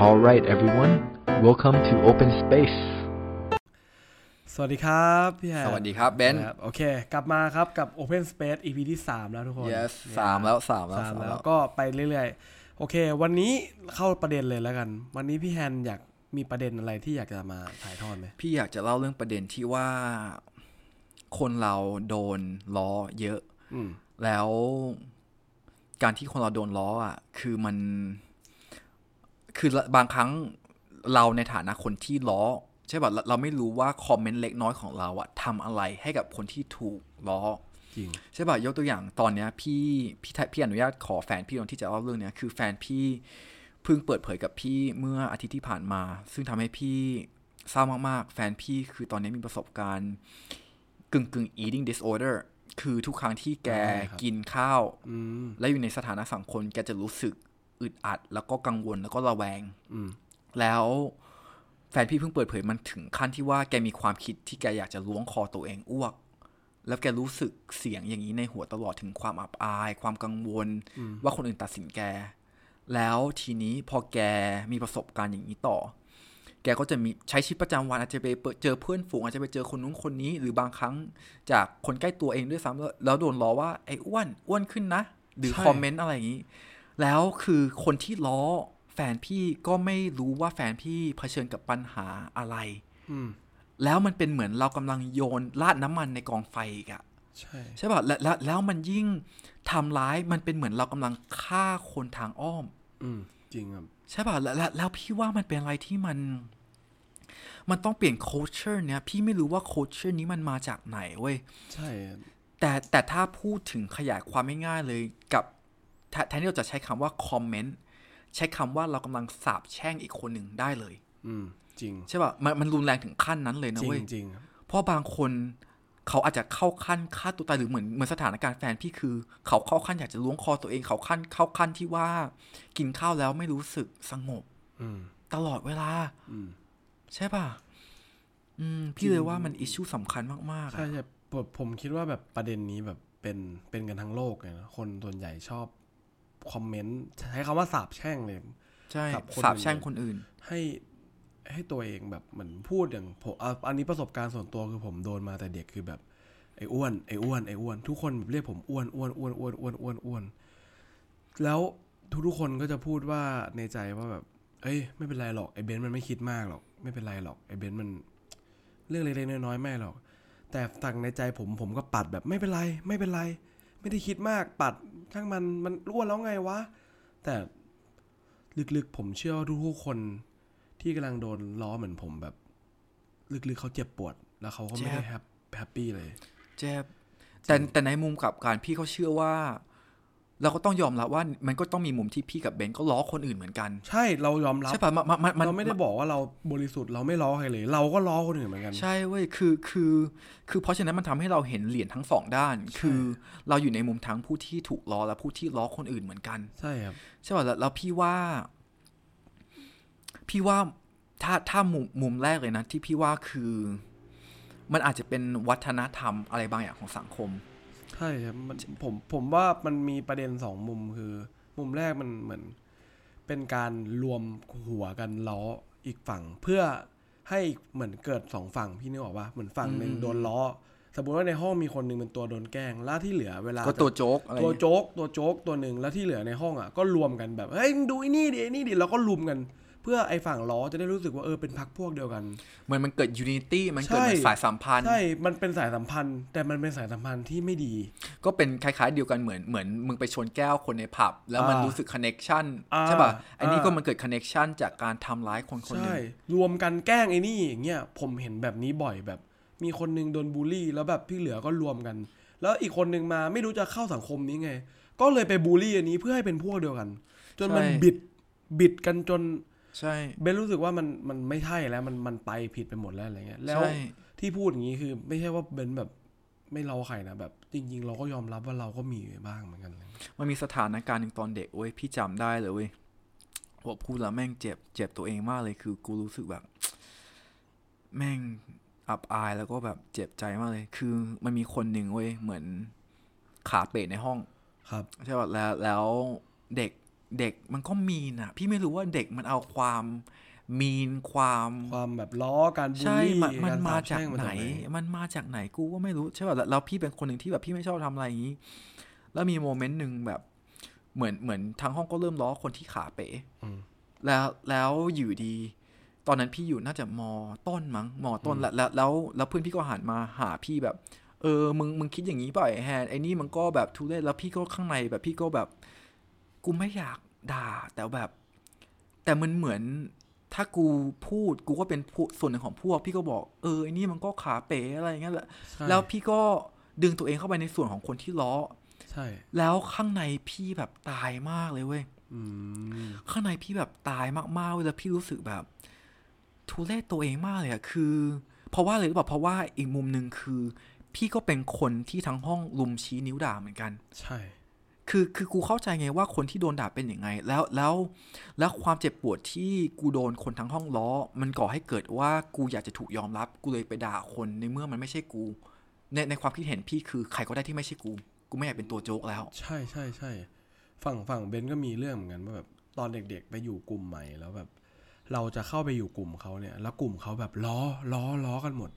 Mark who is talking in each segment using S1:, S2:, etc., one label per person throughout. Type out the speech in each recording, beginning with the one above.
S1: Alright, everyone, welcome to Open Space.
S2: สวัสดีครับพี่แฮ
S3: สวัสดีครับเบนซ์
S2: ครับโอเค กลับมาครับกับ Open Space EP ที่ 3 แล้วทุกคน
S3: yes
S2: เนี่ย
S3: สามแล้วสามแล้ว
S2: สาม
S3: สาม
S2: แล้
S3: แล้วว
S2: ก็ไปเรื่อยๆ โอเค วันนี้เข้าประเด็นเลยแล้วกัน วันนี้พี่แฮนอยากมีประเด็นอะไรที่อยากจะมาถ่ายทอดไหม
S3: พี่อยากจะเล่าเรื่องประเด็นที่ว่า คนเราโดนล้อเยอะ
S2: อืม
S3: แล้วการที่คนเราโดนล้ออะ คือมัน คือบางครั้งเราในฐานะคนที่ล้อใช่ป่ะเราเราไม่รู้ว่าคอมเมนต์เล็กน้อยของเราอะทำอะไรให้กับคนที่ถูกล้อ
S2: จริง
S3: ใช่ป่ะยกตัวอย่างตอนเนี้ยพี่พี่พี่อนุญาตขอแฟนพี่ตอนที่จะเล่าเรื่องเนี้ยคือแฟนพี่เพิ่งเปิดเผยกับพี่เมื่ออาทิตย์ที่ผ่านมา ซึ่งทำให้พี่เศร้ามากๆ แฟนพี่คือตอนนี้มีประสบการณ์กึ่งกึ่ง eating disorder คือทุกครั้งที่แก
S2: ใช่ครับ
S3: กินข้าว
S2: อืม
S3: และอยู่ในสถานะสังคมแกจะรู้สึก อึดอัด แล้วก็กังวลแล้วก็ระแวง
S2: อืม
S3: แล้วแฟนพี่เพิ่งเปิดเผยมันถึงขั้นที่ว่าแกมีความคิดที่แกอยากจะล้วงคอตัวเองอ้วก แล้วแกรู้สึกเสียงอย่างนี้ในหัวตลอดถึงความอับอาย ความกังวล ว่าคนอื่นตัดสินแก แล้วทีนี้พอแกมีประสบการณ์อย่างนี้ต่อ แกก็จะมีใช้ชีวิตประจำวันอาจจะไปเจอเพื่อนฝูงอาจจะไปเจอคนนู้นคนนี้ หรือบางครั้งจากคนใกล้ตัวเองด้วยซ้ำแล้วแล้วโดนล้อว่าไอ้อ้วนอ้วนขึ้นนะหรือ
S2: ใช่
S3: คอมเมนต์อะไรอย่างนี้ แล้วคือคนที่ล้อแฟนพี่ก็ไม่รู้ว่าแฟนพี่เผชิญกับปัญหาอะไร
S2: อืม
S3: แล้วมันเป็นเหมือนเรากำลังโยนราดน้ำมันในกองไฟอีกอะ
S2: ใช่
S3: ใช่ป่ะแล้วแล้วแล้วมันยิ่งทำร้ายมันเป็นเหมือนเรากำลังฆ่าคนทางอ้อม
S2: อืมจริงครับ
S3: ใช่ป่ะแล้วแล้วแล้วพี่ว่ามันเป็นอะไรที่มัน มันต้องเปลี่ยน culture เนี้ยพี่ไม่รู้ว่า culture นี้มันมาจากไหนเว้ย
S2: ใช่ครับ
S3: แต่แต่ถ้าพูดถึงขยายความง่ายๆเลยกับ แทแทนที่เราจะใช้คำว่า comment ใช้คำว่าเรากำลังสาบแช่งอีกคนหนึ่งได้เลย
S2: อืม จริง
S3: ใช่ป่ะมันมันรุนแรงถึงขั้นนั้นเลย
S2: จ
S3: นะ
S2: ริง
S3: เว้ย
S2: จริงครับ
S3: เพราะบางคนเขาอาจจะเข้าขั้นฆ่าตัวตายหรือเหมือนเหมือนสถานการณ์แฟนพี่คือ เขาเข้าขั้นอยากจะล้วงคอตัวเองเขาขั้นเข้าขั้นที่ว่า กินข้าวแล้วไม่รู้สึกสงบ
S2: อืม
S3: ตลอดเวลา
S2: อืม
S3: ใช่ป่ะอืม พี่เลยว่ามันอิชชูสำคัญมากๆ
S2: ใช่
S3: อะ
S2: ใช่ผมผมคิดว่าแบบประเด็นนี้แบบเป็นเป็นกันทั้งโลกเลยนะคนส่วนใหญ่ชอบ คอมเมนต์ใช้คำว่าสาบแช่งเลย
S3: ใช่
S2: กับคน
S3: สาบแช่ง
S2: อื่น
S3: คนอื่น
S2: ให้ให้ตัวเองแบบเหมือนพูดอย่างผมอะอันนี้ประสบการณ์ส่วนตัวคือผมโดนมาแต่เด็กคือแบบไอ้อ้วนไอ้อ้วนไอ้อ้วนทุกคนแบบเรียกผมอ้วนอ้วนอ้วนอ้วนอ้วนอ้วนอ้วนแล้วทุกทุกๆคนก็จะพูดว่าในใจว่าแบบ เอ้ย ไม่เป็นไรหรอกไอ้เบนซ์มันไม่คิดมากหรอก ไม่เป็นไรหรอกไอ้เบนซ์มัน เรื่องเล็กๆน้อยๆไม่หรอก แต่ต่างในใจผมผมก็ปัดแบบไม่เป็นไร ไม่เป็นไรไม่ได้คิดมากปัดช่างมันมันอ้วนแล้วไงวะ แต่ลึกๆผมเชื่อว่าทุกๆคนที่กำลังโดนล้อเหมือนผมแบบ ลึกๆเขาเจ็บปวด แล้วเขาก็ไม่ได้
S3: เจ็บ
S2: hap happy เลย
S3: เจ็บแต่แต่ในมุมกลับกันพี่เขาเชื่อว่า เราก็ต้องยอมรับว่ามันก็ต้องมีมุมที่พี่กับเบนก็ล้อคนอื่นเหมือนกัน
S2: ใช่เรายอมรับ
S3: ใช่ป่ะมันมันมัน
S2: เราไม่ได้บอกว่าเราบริสุทธิ์เราไม่ล้อใครเลย เราก็ล้อคนอื่นเหมือนกัน
S3: ใช่เว้ยคือคือ คือเพราะฉะนั้นมันทำให้เราเห็นเหรียญทั้งสองด้าน คือเราอยู่ในมุมทั้งผู้ที่ถูกล้อและผู้ที่ล้อคนอื่นเหมือนกัน
S2: ใช่ครับ
S3: ใช่ป่ะแล้วแล้วพี่ว่า พี่ว่าถ้าถ้ามุมมุมแรกเลยนะที่พี่ว่าคือ มันอาจจะเป็นวัฒนธรรมอะไรบางอย่างของสังคม
S2: ใช่ครับมันผมผมว่ามันมีประเด็นสองมุมคือ มุมแรกมันเหมือน เป็นการรวมหัวกันล้ออีกฝั่ง เพื่อให้เหมือนเกิดสองฝั่งพี่นึกออกปะเหมือนฝั่งหนึ่ง
S3: อืม
S2: โดนล้อสมมติว่าในห้องมีคนหนึ่งเป็นตัวโดนแกล้งแล้วที่เหลือเวลา
S3: ก็ตัวโจ๊กอะไร
S2: ตัว
S3: เงี้ย
S2: โจ๊กตัวโจ๊กตัวหนึ่งแล้วที่เหลือในห้องอะก็รวมกันแบบเฮ้ยมึงดูไอ้นี่ดิไอ้นี่ดิแล้วก็รวมกัน เพื่อไอ้ฝั่งล้อจะได้รู้สึกว่าเออเป็นพรรคพวกเดียวกัน
S3: เหมือนมันเกิด unity มันเกิด
S2: ใช่
S3: เหมือนสายสัมพันธ์
S2: ใช่ มันเป็นสายสัมพันธ์ แต่มันเป็นสายสัมพันธ์ที่ไม่ดี
S3: ก็เป็นคล้าย ๆ เดียวกันเหมือนเหมือนมึงไปชนแก้วคนในผับ แล้วมัน
S2: อ่ารู้
S3: รู้สึก connection อ่าใช่ป่ะอันนี้
S2: อ่า
S3: ก็มันเกิด connection จากการทำร้ายคนคนหนึ่
S2: ใช่รวมกันแกล้งไอ้นี่อย่างเงี้ยผมเห็นแบบนี้บ่อยแบบ มีคนหนึ่งโดนบูลลี่ แล้วแบบที่เหลือก็รวมกัน แล้วอีกคนหนึ่งมาไม่รู้จะเข้าสังคมนี้ไง ก็เลยไปบูลลี่อันนี้เพื่อให้เป็นพวกเดียวกัน จนมันบิดบิดกันจน
S3: ใช่
S2: เบนรู้สึกว่ามันมันไม่ใช่แล้วมันมันไปผิดไปหมดแล้วอะไรเงี้ยแล้ว
S3: ใช่
S2: ที่พูดอย่างนี้คือไม่ใช่ว่าเบนแบบไม่เราใครนะแบบ จริง ๆ เราก็ยอมรับว่าเราก็มีบ้างเหมือนกันเลย
S3: มันมีสถานการณ์หนึ่งตอนเด็กเว้ยพี่จำได้เลยเว้ยว่าพูดแล้วแม่งเจ็บเจ็บตัวเองมากเลยคือ กูรู้สึกแบบ แม่งอับอายแล้วก็แบบเจ็บใจมากเลย คือมันมีคนหนึ่งเว้ยเหมือนขาเป๋ในห้อง
S2: ครับ
S3: ใช่ป่ะแล้วแล้วเด็ก เด็กมันก็มีนอะพี่ไม่รู้ว่าเด็กมันเอาความมีนความ
S2: ความแบบล้อการบูล
S3: ใช่
S2: ลี่
S3: มันมัน
S2: รส
S3: มา
S2: บ
S3: จาก
S2: แช่ง
S3: ไหน มันมาจากไหนกูก็ไม่รู้ใช่ป่ะแล้วแล้วพี่เป็นคนหนึ่งที่แบบพี่ไม่ชอบทำอะไรอย่างนี้ แล้วมีโมเมนต์หนึ่งแบบ เหมือนเหมือนทางห้องก็เริ่มล้อคนที่ขาเป๋
S2: อืม
S3: แล้วแล้วอยู่ดี ตอนนั้นพี่อยู่น่าจะมอต้นมั้งมอต้นแล้วแล้วแล้วแล้วเพื่อนพี่ก็หันมาหาพี่แบบ เออมึงมึงคิดอย่างนี้เปล่าไอ้แฮนไอ้นี่มันก็แบบทุเรศแล้วพี่ก็ข้างในแบบพี่ก็แบบ กูไม่อยากด่าแต่แบบ แต่มันเหมือนถ้ากูพูดกูก็เป็นผู้ส่วนหนึ่งของพวก พี่ก็บอกเออไอ้นี่มันก็ขาเป๋อะไรอย่างเงี้ยแหละ
S2: ใช่
S3: แล้วพี่ก็ดึงตัวเองเข้าไปในส่วนของคนที่ล้อ
S2: ใช่
S3: แล้วข้างในพี่แบบตายมากเลยเว้ย
S2: อืม
S3: ข้างในพี่แบบตายมากๆเว้ยแล้วพี่รู้สึกแบบ ทุเรศตัวเองมากเลยอะคือ เพราะว่าอะไรหรือเปล่าเพราะว่าอีกมุมหนึ่งคือ พี่ก็เป็นคนที่ทั้งห้องลุมชี้นิ้วด่าเหมือนกัน
S2: ใช่
S3: คือคือกูเข้าใจไงว่าคนที่โดนด่าเป็นยังไง แล้วแล้วแล้วความเจ็บปวดที่กูโดนคนทั้งห้องล้อ มันก่อให้เกิดว่ากูอยากจะถูกยอมรับ กูเลยไปด่าคนในเมื่อมันไม่ใช่กู ในในความคิดเห็นพี่คือใครก็ได้ที่ไม่ใช่กู กูไม่อยากเป็นตัวโจ๊กแล้ว
S2: ใช่ใช่ใช่ฝั่งฝั่งเบนก็มีเรื่องเหมือนกันว่าแบบตอนเด็กๆ ไปอยู่กลุ่มใหม่แล้วแบบ เราจะเข้าไปอยู่กลุ่มเขาเนี่ย แล้วกลุ่มเขาแบบล้อล้อล้อกันหมด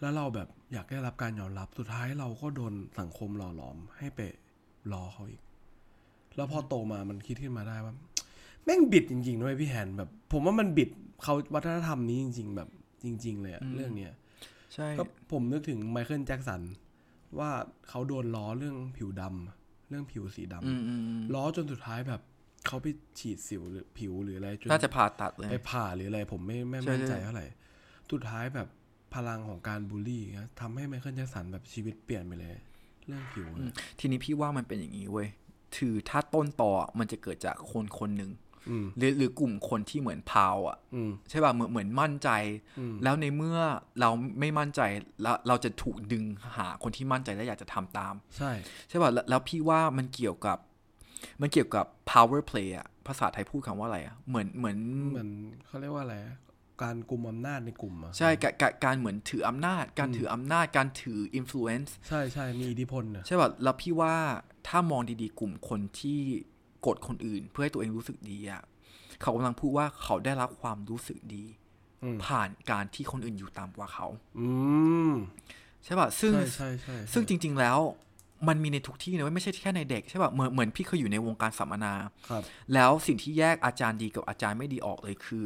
S2: แล้วเราแบบอยากได้รับการยอมรับสุดท้ายเราก็โดนสังคมหล่อหลอมให้ไปล้อเขาอีก แล้วพอโตมามันคิดขึ้นมาได้ว่า แม่งบิดจริงๆด้วยพี่แฮนแบบ ผมว่ามันบิดเขาวัฒนธรรมนี้จริง ๆ แบบจริง ๆ เลยอะเรื่องเนี้ย
S3: ใช่
S2: ก็ผมนึกถึงไมเคิลแจ็คสันว่าเขาโดนล้อเรื่องผิวดำเรื่องผิวสีดำ
S3: อืมอืมอืม
S2: ล้อจนสุดท้ายแบบเขาไปฉีดสิวหรือผิวหรืออะไรจน
S3: น่าจะผ่าตัดเลย
S2: ไปผ่าหรืออะไร ผมไม่ไม่
S3: ใช่
S2: มั่นใจ
S3: ใช่
S2: เท่าไหร่สุดท้ายแบบพลังของการบูลลี่นะทำให้ไมเคิลแจ็คสันแบบชีวิตเปลี่ยนไปเลย เรื่องผิว
S3: อืม
S2: เนี่ย
S3: ทีนี้พี่ว่ามันเป็นอย่างนี้เว้ย ถือถ้าต้นต่อมันจะเกิดจากคนคนหนึ่ง
S2: อืม
S3: หรือหรือกลุ่มคนที่เหมือนพาวอะ
S2: อืม
S3: ใช่ป่ะเหมือนเหมือนมั่นใจ
S2: อืม
S3: แล้วในเมื่อเราไม่มั่นใจแล้วเราจะถูกดึงหาคนที่มั่นใจและอยากจะทำตาม
S2: ใช่
S3: ใช่ป่ะแล้วแล้วพี่ว่ามันเกี่ยวกับ มันเกี่ยวกับ power play อะภาษาไทยพูดคำว่าอะไรอะเหมือนเหมือน
S2: เหมือนเขาเรียกว่าอะไรอะ การกลุ่มอำนาจในกลุ่มอะ
S3: ใช่กะกะการเหมือนถืออำนาจ การถืออำนาจการถือ influence
S2: ใช่ใช่มีอิทธิพลอะ
S3: ใช่ป่ะแล้วพี่ว่าถ้ามองดีๆ กลุ่มคนที่กดคนอื่น เพื่อให้ตัวเองรู้สึกดีอะเขากำลังพูดว่าเขาได้รับความรู้สึกดี
S2: อืม
S3: ผ่านการที่คนอื่นอยู่ต่ำกว่าเขา
S2: อืม
S3: ใช่ป่ะซึ่ง
S2: ใช่ใช่ใช่
S3: ซึ่งจริง ๆแล้วมันมีในทุกที่นะเว้ยไม่ใช่แค่ในเด็กใช่ป่ะเหมือนเหมือนพี่เคยอยู่ในวงการสัมมนา
S2: ครับ
S3: แล้วสิ่งที่แยกอาจารย์ดีกับอาจารย์ไม่ดีออกเลยคือ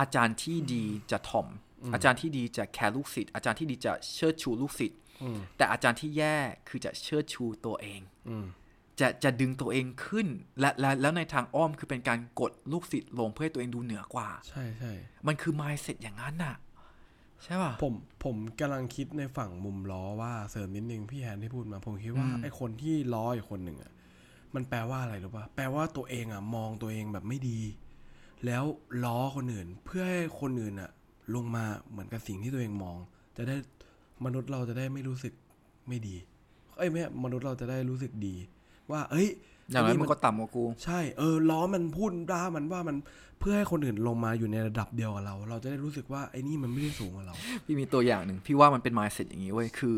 S3: อาจารย์ที่ดีจะถ่อม อาจารย์ที่ดีจะแคร์ลูกศิษย์อาจารย์ที่ดีจะเชิดชูลูกศิษย์
S2: อืม
S3: แต่อาจารย์ที่แย่คือจะเชิดชูตัวเอง
S2: อืม
S3: จะจะดึงตัวเองขึ้น และและแล้วในทางอ้อมคือเป็นการกดลูกศิษย์ลงเพื่อให้ตัวเองดูเหนือกว่า
S2: ใช่ใช่
S3: มันคือ mindset อย่างนั้นน่ะ ใช่ป่ะ
S2: ผมผมกำลังคิดในฝั่งมุมล้อว่าเสริมนิดนึงพี่แฮนที่พูดมา ผมคิดว่า
S3: อืม
S2: ไอ้คนที่ล้ออีกคนหนึ่งอะมันแปลว่าอะไรรู้ป่ะแปลว่าตัวเองอะมองตัวเองแบบไม่ดี แล้วล้อคนอื่นเพื่อให้คนอื่นอะลงมาเหมือนกับสิ่งที่ตัวเองมอง จะได้มนุษย์เราจะได้ไม่รู้สึกไม่ดีเอ้ยไม่มนุษย์เราจะได้รู้สึกดี ว่า เอ้ย
S3: อย่างนั้น
S2: ไอ้
S3: มันก็ต่ำกว่ากู
S2: ใช่เออล้อมันพูดด่ามันว่ามันเพื่อให้คนอื่นลงมาอยู่ในระดับเดียวกับเรา เราจะได้รู้สึกว่าไอ้นี่มันไม่ได้สูงกว่าเรา
S3: พี่มีตัวอย่างหนึ่งพี่ว่ามันเป็น mindset อย่างนี้เว้ยคือ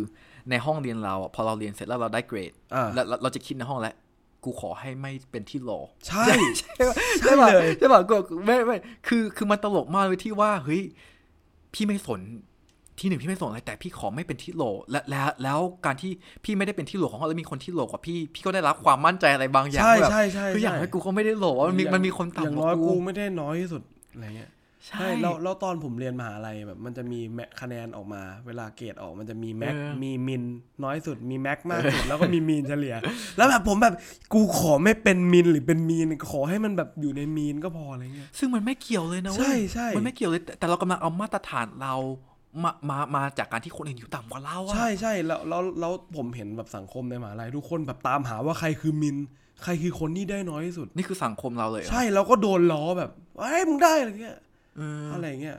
S3: ในห้องเรียนเราอะพอเราเรียนเสร็จแล้วเราได้เกรด
S2: อ่า
S3: แล้วเราเราจะคิดในห้องแล้ว กูขอให้ไม่เป็นที่โหล
S2: ใช่
S3: ใช่ป่ะ
S2: ใช่
S3: ใช่ป่ะ
S2: เลย
S3: ใช่ป่ะกูกูไม่ไม่คือคือมันตลกมากเลยที่ว่าเฮ้ยพี่ไม่สนที่หนึ่งพี่ไม่สนอะไรแต่พี่ขอไม่เป็นที่โหลและแล้วแล้วการที่พี่ไม่ได้เป็นที่โหลของห้องแล้วมีคนที่โหลกว่าพี่ พี่ก็ได้รับความมั่นใจอะไรบางอย่าง
S2: ใช่
S3: แบบ
S2: ใช่ใช่
S3: คืออย่าง
S2: ใช่
S3: น้อยกูก็ไม่ได้โหลว่ามันมีมันมีคน
S2: อย่า
S3: ต่ำ
S2: ง
S3: ก
S2: น้อย
S3: ว่ากู
S2: กูไม่ได้น้อยที่สุดอะไรเงี้ย
S3: ใช่
S2: ใช่แล้วแล้วตอนผมเรียนมหาลัยแบบ มันจะมีแมคะแนนออกมา เวลาเกรดออกมันจะมีแม็ก
S3: เออ
S2: มีมินน้อยสุดมีแม็กมากสุดแล้วก็มีมีนเฉลี่ย แล้วแบบผมแบบกูขอไม่เป็นมินหรือเป็นมีนขอให้มันแบบอยู่ในมีนก็พออะไรเงี้ย
S3: ซึ่งมันไม่เกี่ยวเลยนะเว้ย
S2: ใช่ใช่
S3: มันไม่เกี่ยวเลย แต่แต่เรากำลังเอามาตรฐานเรามามามาจากการที่คนอื่นอยู่ต่ำกว่าเราอะ
S2: ใช่ใช่แล้วแล้วแล้วผมเห็นแบบสังคมในมหาลัยทุกคนแบบตามหาว่าใครคือมินใครคือคนที่ได้น้อยที่สุด
S3: นี่คือสังคมเราเลยเหรอ
S2: ใช่แล้วก็โดนล้อแบบเอ้ยมึงได้อะไรเงี้ย
S3: เออ
S2: อะไรเงี้ย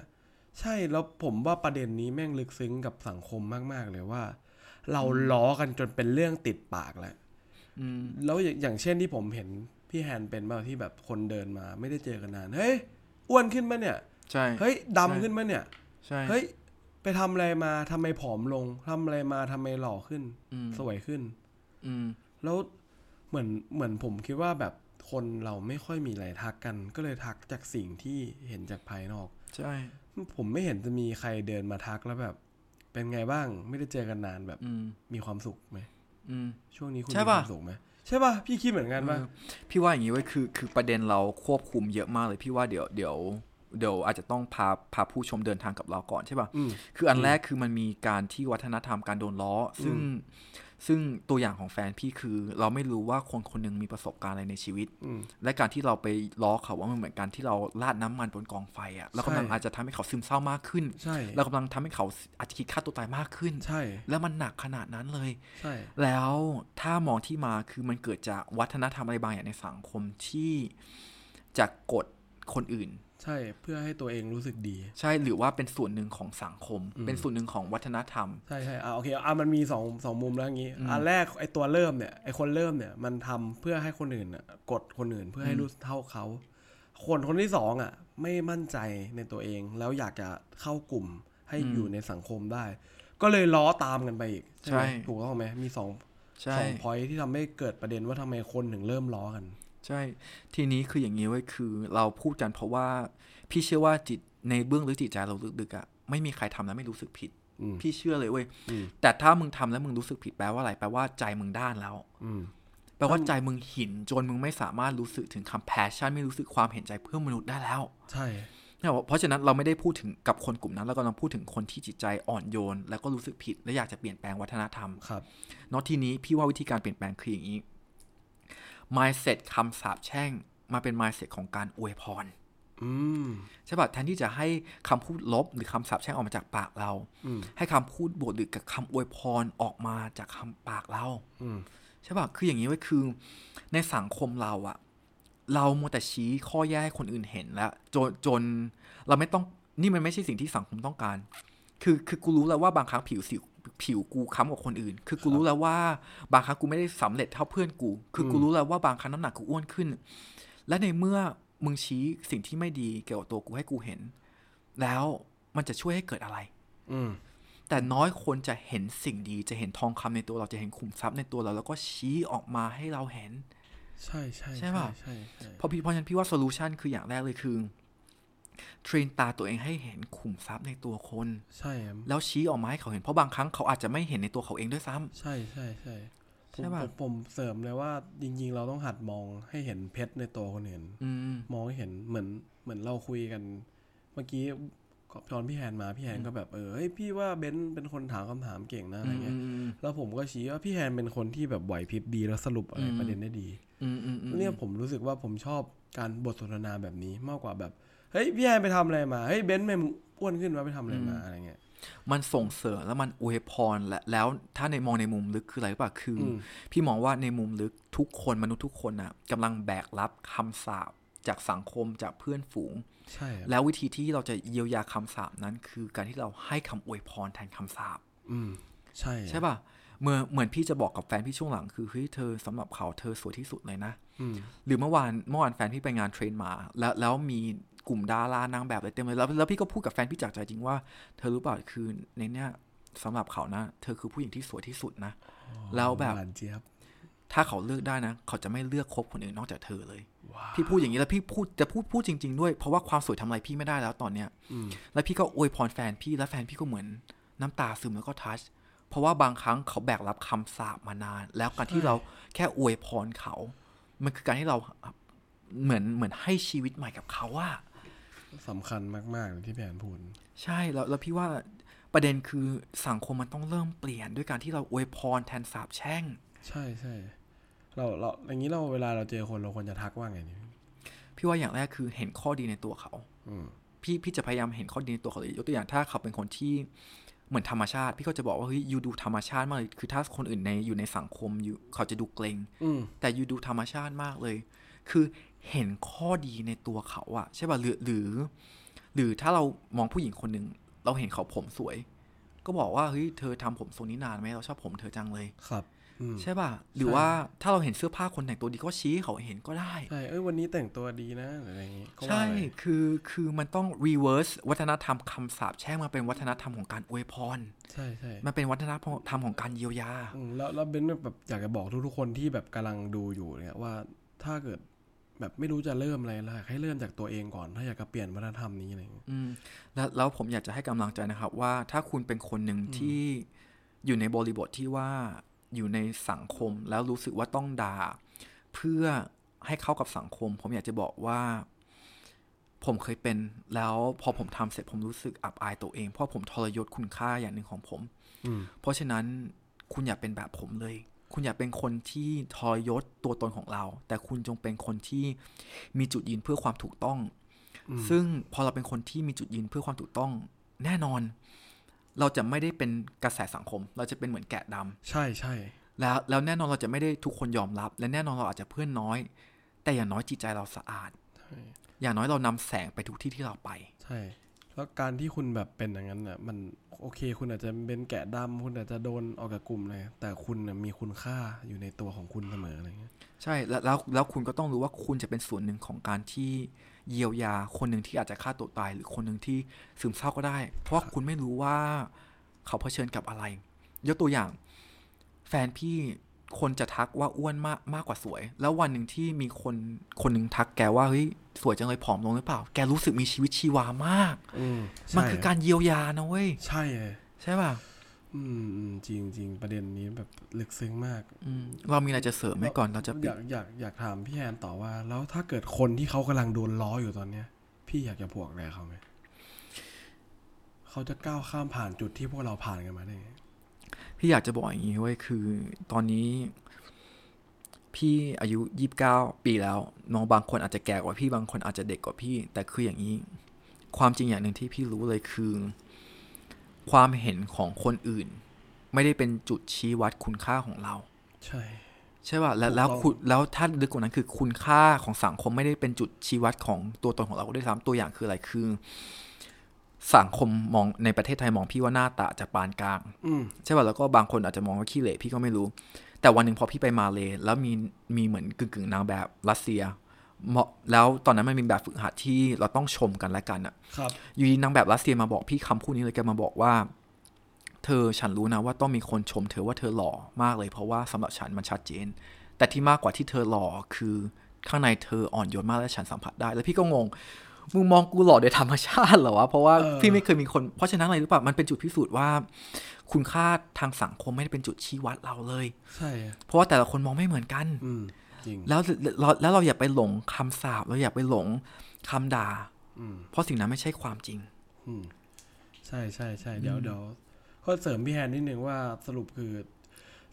S2: ใช่แล้วผมว่าประเด็นนี้แม่งลึกซึ้งกับสังคมมาก ๆ เลยว่า เราล้อกันจนเป็นเรื่องติดปากแล้ว
S3: อืม
S2: แล้วอย่างอย่างเช่นที่ผมเห็นพี่แฮนเป็นแบบที่แบบคนเดินมา ไม่ได้เจอกันนานเฮ้ยอ้วนขึ้นปะเนี่ย
S3: ใช่
S2: เฮ้ย
S3: ใช่
S2: ดำขึ้นปะเนี่ย
S3: ใช่
S2: เฮ้ยไปทำอะไรมาทำไมผอมลงทำอะไรมาทำไมหล่อขึ้น
S3: อืม
S2: สวยขึ้น
S3: อืม
S2: แล้วเหมือนเหมือนผมคิดว่าแบบ คนเราไม่ค่อยมีอะไรทักกัน ก็เลยทักจากสิ่งที่เห็นจากภายนอก
S3: ใช่
S2: ผมไม่เห็นจะมีใครเดินมาทักแล้วแบบ เป็นไงบ้าง ไม่ได้เจอกันนานแบบ
S3: อืม
S2: มีความสุขไหม
S3: อืม
S2: ช่วงนี้คุณ
S3: ใช่
S2: มีค
S3: ปะ
S2: วามสุขไหมใช่ป่ะพี่คิดเหมือนกันป่ะ
S3: เออพี่ว่าอย่างนี้ไว้ยคือคือประเด็นเราควบคุมเยอะมากเลยพี่ว่าเดี๋ยวเดี๋ยวเดี๋ยวอาจจะต้องพาพาผู้ชมเดินทางกับเราก่อนใช่ป่ะ
S2: อืม
S3: คืออันแรกคือมันมีการที่วัฒนธรรมการโดนล้อ ซึ่ง ซึ่งตัวอย่างของแฟนพี่คือ เราไม่รู้ว่าคนคนหนึงมีประสบการณ์อะไรในชีวิต
S2: อืม
S3: และการที่เราไปล้อเขาว่ามันเหมือนการที่เราราดน้ำมันบนกองไฟอะเรากำลัง
S2: ใช่
S3: อาจจะทำให้เขาซึมเศร้ามากขึ้น
S2: ใช่
S3: เรากำลังทำให้เขาอาจจะคิดฆ่าตัวตายมากขึ้น
S2: ใช่
S3: แล้วมันหนักขนาดนั้นเลย
S2: ใช่
S3: แล้วถ้ามองที่มาคือมันเกิดจากวัฒนธรรมอะไรบางอย่างในสังคมที่จะกดคนอื่น
S2: ใช่เพื่อให้ตัวเองรู้สึกดี
S3: ใช่หรือว่าเป็นส่วนหนึ่งของสังคม เป็นส่วนหนึ่งของวัฒนธรรม
S2: ใช่ใช่อ่าโอเคอ่ามันมีสองสองมุมแล้วอย่างงี้อันแรกไอตัวเริ่มเนี่ยไอคนเริ่มเนี่ยมันทำเพื่อให้คนอื่นน่ะกดคนอื่นเพื่อให้รู้เท่าเขา คนคนที่สองอะ ไม่มั่นใจในตัวเอง แล้วอยากจะเข้ากลุ่มให้อยู่ในสังคมได้ ก็เลยล้อตามกันไปอีกใช่ไหม
S3: ใช่
S2: ถูกต้องไหมมีสอง
S3: ใช่
S2: สองพอยที่ทำให้เกิดประเด็นว่าทำไมคนถึงเริ่มล้อกัน
S3: ใช่ ทีนี้คืออย่างนี้เว้ยคือ เราพูดกันเพราะว่า พี่เชื่อว่าจิตในเบื้องลึกจิตใจเราลึกๆอะไม่มีใครทำแล้วไม่รู้สึกผิด
S2: อืม
S3: พี่เชื่อเลยเว้ย
S2: อืม
S3: แต่ถ้ามึงทำแล้วมึงรู้สึกผิดแปลว่าอะไรแปลว่าใจมึงด้านแล้ว
S2: อืม
S3: แปลว่าใจมึงหินจนมึงไม่สามารถรู้สึกถึง compassion ไม่รู้สึกความเห็นใจเพื่อนมนุษย์ได้แล้ว
S2: ใช่
S3: เพราะฉะนั้นเราไม่ได้พูดถึงกับคนกลุ่มนั้นเรากำลังพูดถึงคนที่จิตใจอ่อนโยน แล้วก็รู้สึกผิดและอยากจะเปลี่ยนแปลงวัฒนธรรม
S2: ครับ
S3: เนาะทีนี้พี่ว่าวิธีการเปลี่ยนแปลงคืออย่างนี้ mindset คำสาปแช่ง มาเป็น mindset ของการอวยพร
S2: อืม
S3: ใช่ป่ะแทนที่จะให้คำพูดลบหรือคำสาปแช่งออกมาจากปากเรา
S2: อืม
S3: ให้คำพูดบวกหรือกับคำอวยพรออกมาจากคำปากเรา
S2: อืม
S3: ใช่ป่ะคืออย่างนี้ไว้ยคือ ในสังคมเราอะเรามัวแต่ชี้ข้อแย่ให้คนอื่นเห็นแล้วจนจนเราไม่ต้องนี่มันไม่ใช่สิ่งที่สังคมต้องการ คือคือกูรู้แล้วว่าบางครั้งผิวสิว ผิวกูค้ำกว่าคนอื่น คือกูรู้แล้วว่าบางครั้งกูไม่ได้สำเร็จเท่าเพื่อนกู คือกูรู้แล้วว่าบางครั้งน้ำหนักกูอ้วนขึ้น และในเมื่อมึงชี้สิ่งที่ไม่ดีเกี่ยวกับตัวกูให้กูเห็น แล้วมันจะช่วยให้เกิดอะไร
S2: อืม
S3: แต่น้อยคนจะเห็นสิ่งดีจะเห็นทองคำในตัวเราจะเห็นขุมทรัพย์ในตัวเรา แล้วก็ชี้ออกมาให้เราเห็น
S2: ใช่ใช่
S3: ใช่ป่ะ
S2: ใช่ใช่
S3: เพราะพี่เพราะฉะนั้นพี่ว่า solution คืออย่างแรกเลยคือ train ตาตัวเองให้เห็นขุมทรัพย์ในตัวคน
S2: ใช่ครับ
S3: แล้วชี้ออกมาให้เขาเห็นเพราะบางครั้งเขาอาจจะไม่เห็นในตัวเขาเองด้วยซ้ำ
S2: ใช่ใช่ใช่ผม
S3: ใช่ป่ะ
S2: ผมผมเสริมเลยว่าจริงๆ เราต้องหัดมองให้เห็นเพชรในตัวคนอื่น
S3: อืม
S2: มองให้เห็นเหมือนเหมือนเราคุยกัน เมื่อกี้ก็ตอนพี่แฮนมาพี่แฮนก็แบบเออเฮ้ยพี่ว่าเบนซ์เป็นคนถามคำถามเก่งนะอะไรเงี้ย
S3: อืม
S2: แล้วผมก็ชี้ว่าพี่แฮนเป็นคนที่แบบไหวพริบดีแล้วสรุปอะไร
S3: อืม
S2: ประเด็นได้ดี
S3: อืมอืมอืม
S2: เนี่ยผมรู้สึกว่าผมชอบการบทสนทนาแบบนี้มากกว่าแบบ เฮ้ยพี่แฮนไปทำอะไรมาเฮ้ยเบนซ์แม่งอ้วนขึ้นวะไปทำอะไรมาอะไรเงี้ย
S3: มันส่งเสริมแล้วมันอวยพรและแล้วถ้าในมองในมุมลึกคืออะไรรู้ป่ะคืออื
S2: ม
S3: พี่มองว่าในมุมลึกทุกคนมนุษย์ทุกคนน่ะกำลังแบกรับคำสาปจากสังคมจากเพื่อนฝูง
S2: ใช่ครับ
S3: แล้ววิธีที่เราจะเยียวยาคำสาปนั้น คือการที่เราให้คำอวยพรแทนคำสาป
S2: อืม ใช่
S3: ใช่ป่ะ เมื่อเหมือนพี่จะบอกกับแฟนพี่ช่วงหลังคือเฮ้ยเธอสำหรับเขาเธอสวยที่สุดเลยนะ
S2: อืม
S3: หรือเมื่อวานเมื่อวานแฟนพี่ไปงานเทรนมา แล้วแล้วมีกลุ่มดารานางแบบอะไรเต็มเลยแล้วแล้วพี่ก็พูดกับแฟนพี่จากใจจริงว่า เธอรู้เปล่าคือในเนี้ยสำหรับเขานะ เธอคือผู้หญิงที่สวยที่สุดนะ แล้วแบบ
S2: หวานเจี๊ยบ
S3: ถ้าเขาเลือกได้นะ เขาจะไม่เลือกคบคนอื่นนอกจากเธอเลย
S2: ว้าว
S3: พี่พูดอย่างนี้แล้วพี่พูดจะพูดพูดจริง ๆ ด้วยเพราะว่าความสวยทำอะไรพี่ไม่ได้แล้วตอนเนี้ย
S2: อืม
S3: แล้วพี่ก็อวยพรแฟนพี่แล้วแฟนพี่ก็เหมือนน้ำตาซึมแล้วก็ทัช เพราะว่าบางครั้งเขาแบกรับคำสาปมานาน แล้วการที่เราแค่อวยพรเขา มันคือการที่เราเหมือนเหมือนให้ชีวิตใหม่กับเขาว่า
S2: สำคัญมากๆเลยที่พี่แฮนพูด
S3: ใช่แล้วแล้วพี่ว่าประเด็นคือสังคมมันต้องเริ่มเปลี่ยนด้วยการที่เราอวยพรแทนสาปแช่ง
S2: ใช่ใช่เราเราอย่างนี้เราเวลาเราเจอคนเราควรจะทักว่าไงนี่
S3: พี่ว่าอย่างแรกคือเห็นข้อดีในตัวเขา
S2: อืม
S3: พี่พี่จะพยายามเห็นข้อดีในตัวเขาเลยยกตัวอย่างถ้าเขาเป็นคนที่ เหมือนธรรมชาติ พี่ก็จะบอกว่าเฮ้ยยูดูธรรมชาติมากเลยคือถ้าคนอื่นในอยู่ในสังคมอยู่เขาจะดูเกรง
S2: อืม
S3: แต่ยูดูธรรมชาติมากเลย คือเห็นข้อดีในตัวเขาอะใช่ป่ะหรือหรือ หรือถ้าเรามองผู้หญิงคนหนึ่งเราเห็นเขาผมสวย ก็บอกว่าเฮ้ยเธอทำผมทรงนี้นานไหมเราชอบผมเธอจังเลย
S2: ครับอืม
S3: ใช่ป่ะ หรือว่าถ้าเราเห็นเสื้อผ้าคนแต่งตัวดีก็ชี้ให้เขาเห็นก็ได้
S2: ใช่ เอ้ยวันนี้แต่งตัวดีนะหรืออะไรอย่างงี้ก็ว่า
S3: ใช่
S2: ไป
S3: คือคือมันต้อง reverse วัฒนธรรมคำสาปแช่งมาเป็นวัฒนธรรมของการอวยพร
S2: ใช่ใช่
S3: มันเป็นวัฒนธรรมของการเยียวยา
S2: อืมแล้วแล้วเบนแบบอยากจะบอกทุกๆคนที่แบบกำลังดูอยู่เนี่ยว่าถ้าเกิดแบบไม่รู้จะเริ่มอะไรแล้วให้เริ่มจากตัวเองก่อนถ้าอยากจะเปลี่ยนวัฒนธรรมนี้อะไรอย่างเงี้ย
S3: อืมแล้วแล้วผมอยากจะให้กำลังใจนะครับ ว่าถ้าคุณเป็นคนหนึ่งที่อยู่ในบริบทที่ว่า อยู่ในสังคมแล้วรู้สึกว่าต้องด่า เพื่อให้เข้ากับสังคม ผมอยากจะบอกว่า ผมเคยเป็นแล้วพอผมทำเสร็จผมรู้สึกอับอายตัวเอง เพราะผมทรยศคุณค่าอย่างหนึ่งของผม
S2: อืม
S3: เพราะฉะนั้นคุณอย่าเป็นแบบผมเลย คุณอย่าเป็นคนที่ทรยศตัวตนของเรา แต่คุณจงเป็นคนที่มีจุดยืนเพื่อความถูกต้อง ซึ่งพอเราเป็นคนที่มีจุดยืนเพื่อความถูกต้อง แน่นอน เราจะไม่ได้เป็นกระแสสังคม เราจะเป็นเหมือนแกะดำ
S2: ใช่ใช่
S3: แล้วแล้วแน่นอนเราจะไม่ได้ทุกคนยอมรับ และแน่นอนเราอาจจะเพื่อนน้อย แต่อย่างน้อยจิตใจเราสะอาด
S2: ใช่
S3: อย่างน้อยเรานำแสงไปทุกที่ที่เราไป
S2: ใช่ แล้วการที่คุณแบบเป็นอย่างนั้นน่ะ มันโอเค คุณอาจจะเป็นแกะดำคุณอาจจะโดนออกจากกลุ่มเลยแต่คุณน่ะมีคุณค่าอยู่ในตัวของคุณเสมออะไรเงี้ย
S3: ใช่แล้วแล้วแล้วคุณก็ต้องรู้ว่าคุณจะเป็นส่วนหนึ่งของการที่เยียวยาคนหนึ่งที่อาจจะฆ่าตัวตาย หรือคนหนึ่งที่ซึมเศร้าก็ได้ เพราะว่าคุณไม่รู้ว่าเขาเผชิญกับอะไร ยกตัวอย่าง แฟนพี่คนจะทักว่าอ้วนมากมากกว่าสวย แล้ววันหนึ่งที่มีคนคนหนึ่งทักแกว่าเฮ้ยสวยจังเลยผอมลงหรือเปล่า แกรู้สึกมีชีวิตชีวามาก
S2: อืม
S3: มัน
S2: ใช่
S3: คือการเยียวยานะเว้ย
S2: ใช่เลย
S3: ใช่ป่ะ
S2: อืมอืมจริงจริงประเด็นนี้แบบลึกซึ้งมาก
S3: อืมเรามีอะไรจะเสริมไหมก่อนเราจะปิ
S2: อ
S3: ด
S2: ยากอยากอยากถามพี่แอนต่อว่า แล้วถ้าเกิดคนที่เขากำลังโดนล้ออยู่ตอนเนี้ย พี่อยากจะพวกอะไรเขาไหมเขาจะก้าวข้ามผ่านจุดที่พวกเราผ่านกันมาได้ไง
S3: พี่อยากจะบอกอย่างนี้เว้ยคือ ตอนนี้ พี่อายุยี่บเก้าปีแล้วน้องบางคนอาจจะแก่กว่าพี่บางคนอาจจะเด็กกว่าพี่ แต่คืออย่างนี้ ความจริงอย่างหนึ่งที่พี่รู้เลยคือ ความเห็นของคนอื่น ไม่ได้เป็นจุดชี้วัดคุณค่าของเรา
S2: ใช่
S3: ใช่ป่ะแล้วแล้ว
S2: ถูกต้อง
S3: คุณแล้วถ้าลึกกว่านั้นคือคุณค่าของสังคมไม่ได้เป็นจุดชี้วัดของตัวตนของเราด้วยซ้ำตัวอย่างคืออะไรคือ สังคมมองในประเทศไทยมองพี่ว่าหน้าตาจะปานกลาง
S2: อืม
S3: ใช่ป่ะแล้วก็บางคนอาจจะมองว่าขี้เหร่พี่ก็ไม่รู้ แต่วันหนึ่งพอพี่ไปมาเลยแล้วมีมีเหมือนกึ่งกึ่งๆนางแบบรัสเซีย เหมาะแล้วตอนนั้นมันมีแบบฝึกหัดที่เราต้องชมกันและกันอะ
S2: ครับ
S3: อยู่ดีนางแบบรัสเซียมาบอกพี่คำพูดนี้เลยแกมาบอกว่า เธอฉันรู้นะว่าต้องมีคนชมเธอว่าเธอหล่อมากเลยเพราะว่าสำหรับฉันมันชัดเจน แต่ที่มากกว่าที่เธอหล่อคือข้างในเธออ่อนโยนมากและฉันสัมผัสได้ แล้วพี่ก็งงมึงมองกูหล่อโดยธรรมชาติเหรอวะ เพราะว่า
S2: เออ
S3: พี่ไม่เคยมีคน เพราะฉะนั้นอะไรรู้ป่ะ มันเป็นจุดพิสูจน์ว่า คุณค่าทางสังคมไม่ได้เป็นจุดชี้วัดเราเลย
S2: ใช่
S3: เพราะว่าแต่ละคนมองไม่เหมือนกัน
S2: อืมจริง
S3: แล้วแล้วแล้วเราอย่าไปหลงคำสาปเราอย่าไปหลงคำด่า
S2: อืม
S3: เพราะสิ่งนั้นไม่ใช่ความจริง
S2: อืมใช่ใช่ใช่เดี๋ยวเดี๋ยวก็เสริมพี่แฮนนิดนึงว่าสรุปคือ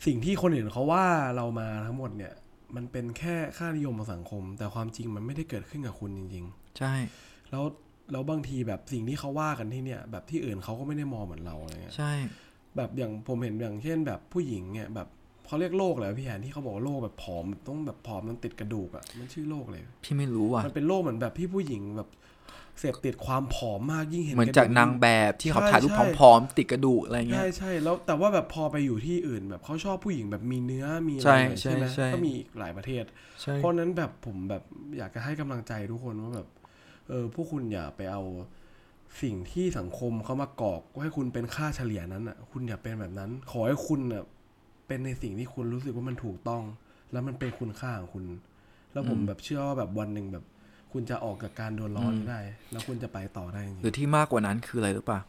S2: สิ่งที่คนอื่นเขาว่าเรามาทั้งหมดเนี่ย มันเป็นแค่ค่านิยมของสังคม แต่ความจริงมันไม่ได้เกิดขึ้นกับคุณจริง
S3: ใช่
S2: ๆแล้วแล้วบางทีแบบสิ่งที่เขาว่ากันที่เนี่ย แบบที่อื่นเขาก็ไม่ได้มองเหมือนเราอะไรเงี้ย
S3: ใช่
S2: แบบอย่างผมเห็นอย่างเช่นแบบผู้หญิงเนี่ยแบบ เขาเรียกโรคอะไรวะพี่แฮนที่เขาบอกว่าโรคแบบผอมต้องแบบผอมมันติดกระดูกอะ่ะมันชื่อโรคอะไร
S3: พี่ไม่รู้อะ
S2: มันเป็นโรคเหมือนแบบพี่ผู้หญิงแบบเสพติดความผอมมากยิ่งเห็น
S3: เหมือน
S2: ระดู
S3: จากนางแบบที่เขา
S2: ใช่
S3: ถ่ายรูป
S2: ใช่
S3: ผอมๆติดกระดูกอะไรเงี้
S2: ใช่
S3: ย
S2: ใช่แล้วแต่ว่าแบบพอไปอยู่ที่อื่น แบบเขาชอบผู้หญิงแบบมีเนื้อมีอะไร
S3: ใช่
S2: หน่อย
S3: ใช่
S2: ไหม
S3: ใช่
S2: ก็มีอีกหลายประเทศ
S3: ใช่
S2: เพราะฉะนั้นแบบผมแบบอยากจะให้กำลังใจทุกคนว่าแบบเออพวกคุณอย่าไปเอาสิ่งที่สังคมเขามากอกว่าให้คุณเป็นค่าเฉลี่ยนั้นอะ คุณอย่าเป็นแบบนั้น ขอให้คุณอะ เป็นในสิ่งที่คุณรู้สึกว่ามันถูกต้อง แล้วมันเป็นคุณค่าของคุณ แล้วผมแบบเชื่อว่าแบบวันหนึ่งแบบ คุณจะออกจากการโดนล้อนี้ได้ แล้วคุณจะไปต่อได้จริง
S3: หรือที่มากกว่านั้นคืออะไรรู้ป่ะ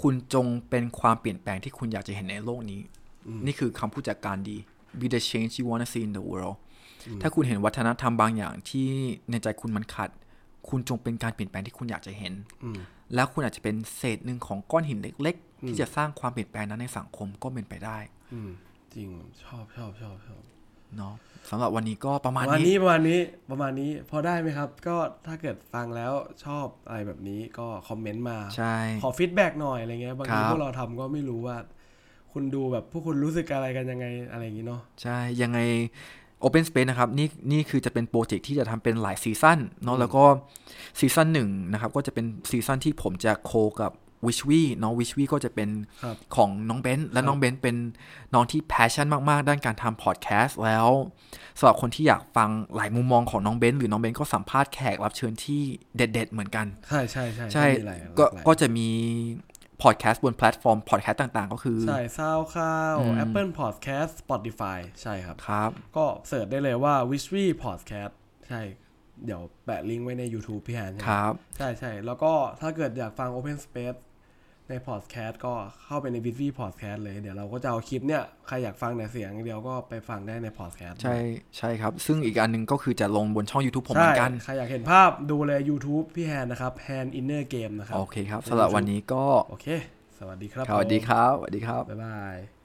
S3: คุณจงเป็นความเปลี่ยนแปลงที่คุณอยากจะเห็นในโลกนี้ นี่คือคำพูดจากการดี be the change you wanna see in the world ถ้าคุณเห็นวัฒนธรรมบางอย่างที่ในใจคุณมันขัด คุณจงเป็นการเปลี่ยนแปลงที่คุณอยากจะเห็น
S2: อืม
S3: แล้วคุณอาจจะเป็นเศษหนึ่งของก้อนหินเล็ก ๆ ที่จะสร้างความเปลี่ยนแปลงนั้นในสังคมก็เป็นไปได้
S2: อืม จริงชอบชอบชอบชอบ
S3: เนาะสำหรับวันนี้ก็ประมาณ
S2: ประมาณ
S3: นี้
S2: นี้ประมาณนี้ประมาณนี้พอได้ไหมครับ ก็ถ้าเกิดฟังแล้วชอบอะไรแบบนี้ก็คอมเมนต์มา
S3: ใช่
S2: ขอฟีดแบ็กหน่อยอะไรเงี้ยบางที
S3: ครับ
S2: พวกเราทำก็ไม่รู้ว่า คุณดูแบบพวกคุณรู้สึกอะไรกันยังไงอะไรอย่างงี้เนาะ
S3: ใช่ยังไง Open Space นะครับนี่นี่คือจะเป็น project ที่จะทำเป็นหลาย season เนาะแล้วก็ season หนึ่งนะครับก็จะเป็น season ที่ผมจะ co กับ Wishwy น้อง Wishwy ก็จะเป็น
S2: ครับ
S3: ของน้องเบนซ์และน้องเบนซ์เป็นน้องที่ passion มากๆ ด้านการทำพอดแคสต์แล้วสำหรับคนที่อยากฟังหลายมุมมองของน้องเบนซ์หรือน้องเบนซ์ก็สัมภาษณ์แขกรับเชิญที่เด็ด ๆ เหมือนกัน
S2: ใช่ใช่ใช่
S3: ใช่
S2: มีหลาย
S3: ก็
S2: หลาย
S3: ก็จะมีพอดแคสต์บนแพลตฟอร์มพอดแคสต์ต่างๆ ก็คือ
S2: ใช่ซาวข้าว
S3: อืม
S2: Apple Podcast Spotify ใช่ครับ
S3: ครับ
S2: ก็ search ได้เลยว่า w i s h w y Podcast ใช่ เดี๋ยวแปะลิงก์ไว้ใน YouTube พี่แฮนใช่ไหม
S3: ครับ
S2: ใช่ใช่แล้วก็ถ้าเกิดอยากฟัง Open Space ในพอดแคสต์ก็เข้าไปใน v ิ v ีพอดแคสต์เลย เดี๋ยวเราก็จะเอาคลิปเนี่ย ใครอยากฟังแต่เสียงอย่างเดียวก็ไปฟังได้ในพอดแคสต์
S3: ใช่ใช่ครับ ซึ่งอีกอันหนึ่งก็คือจะลงบนช่อง YouTube ผมเหมือนกันใช่
S2: ใครอยากเห็นภาพดูเลย YouTube พี่แฮนนะครับ Hand Inner Game นะครับ
S3: โอเคครับสำหรับวันนี้ก็
S2: โอเค สวัสดีครับ
S3: สวัสดีครับ สวัสดีครับ
S2: บ๊ายบาย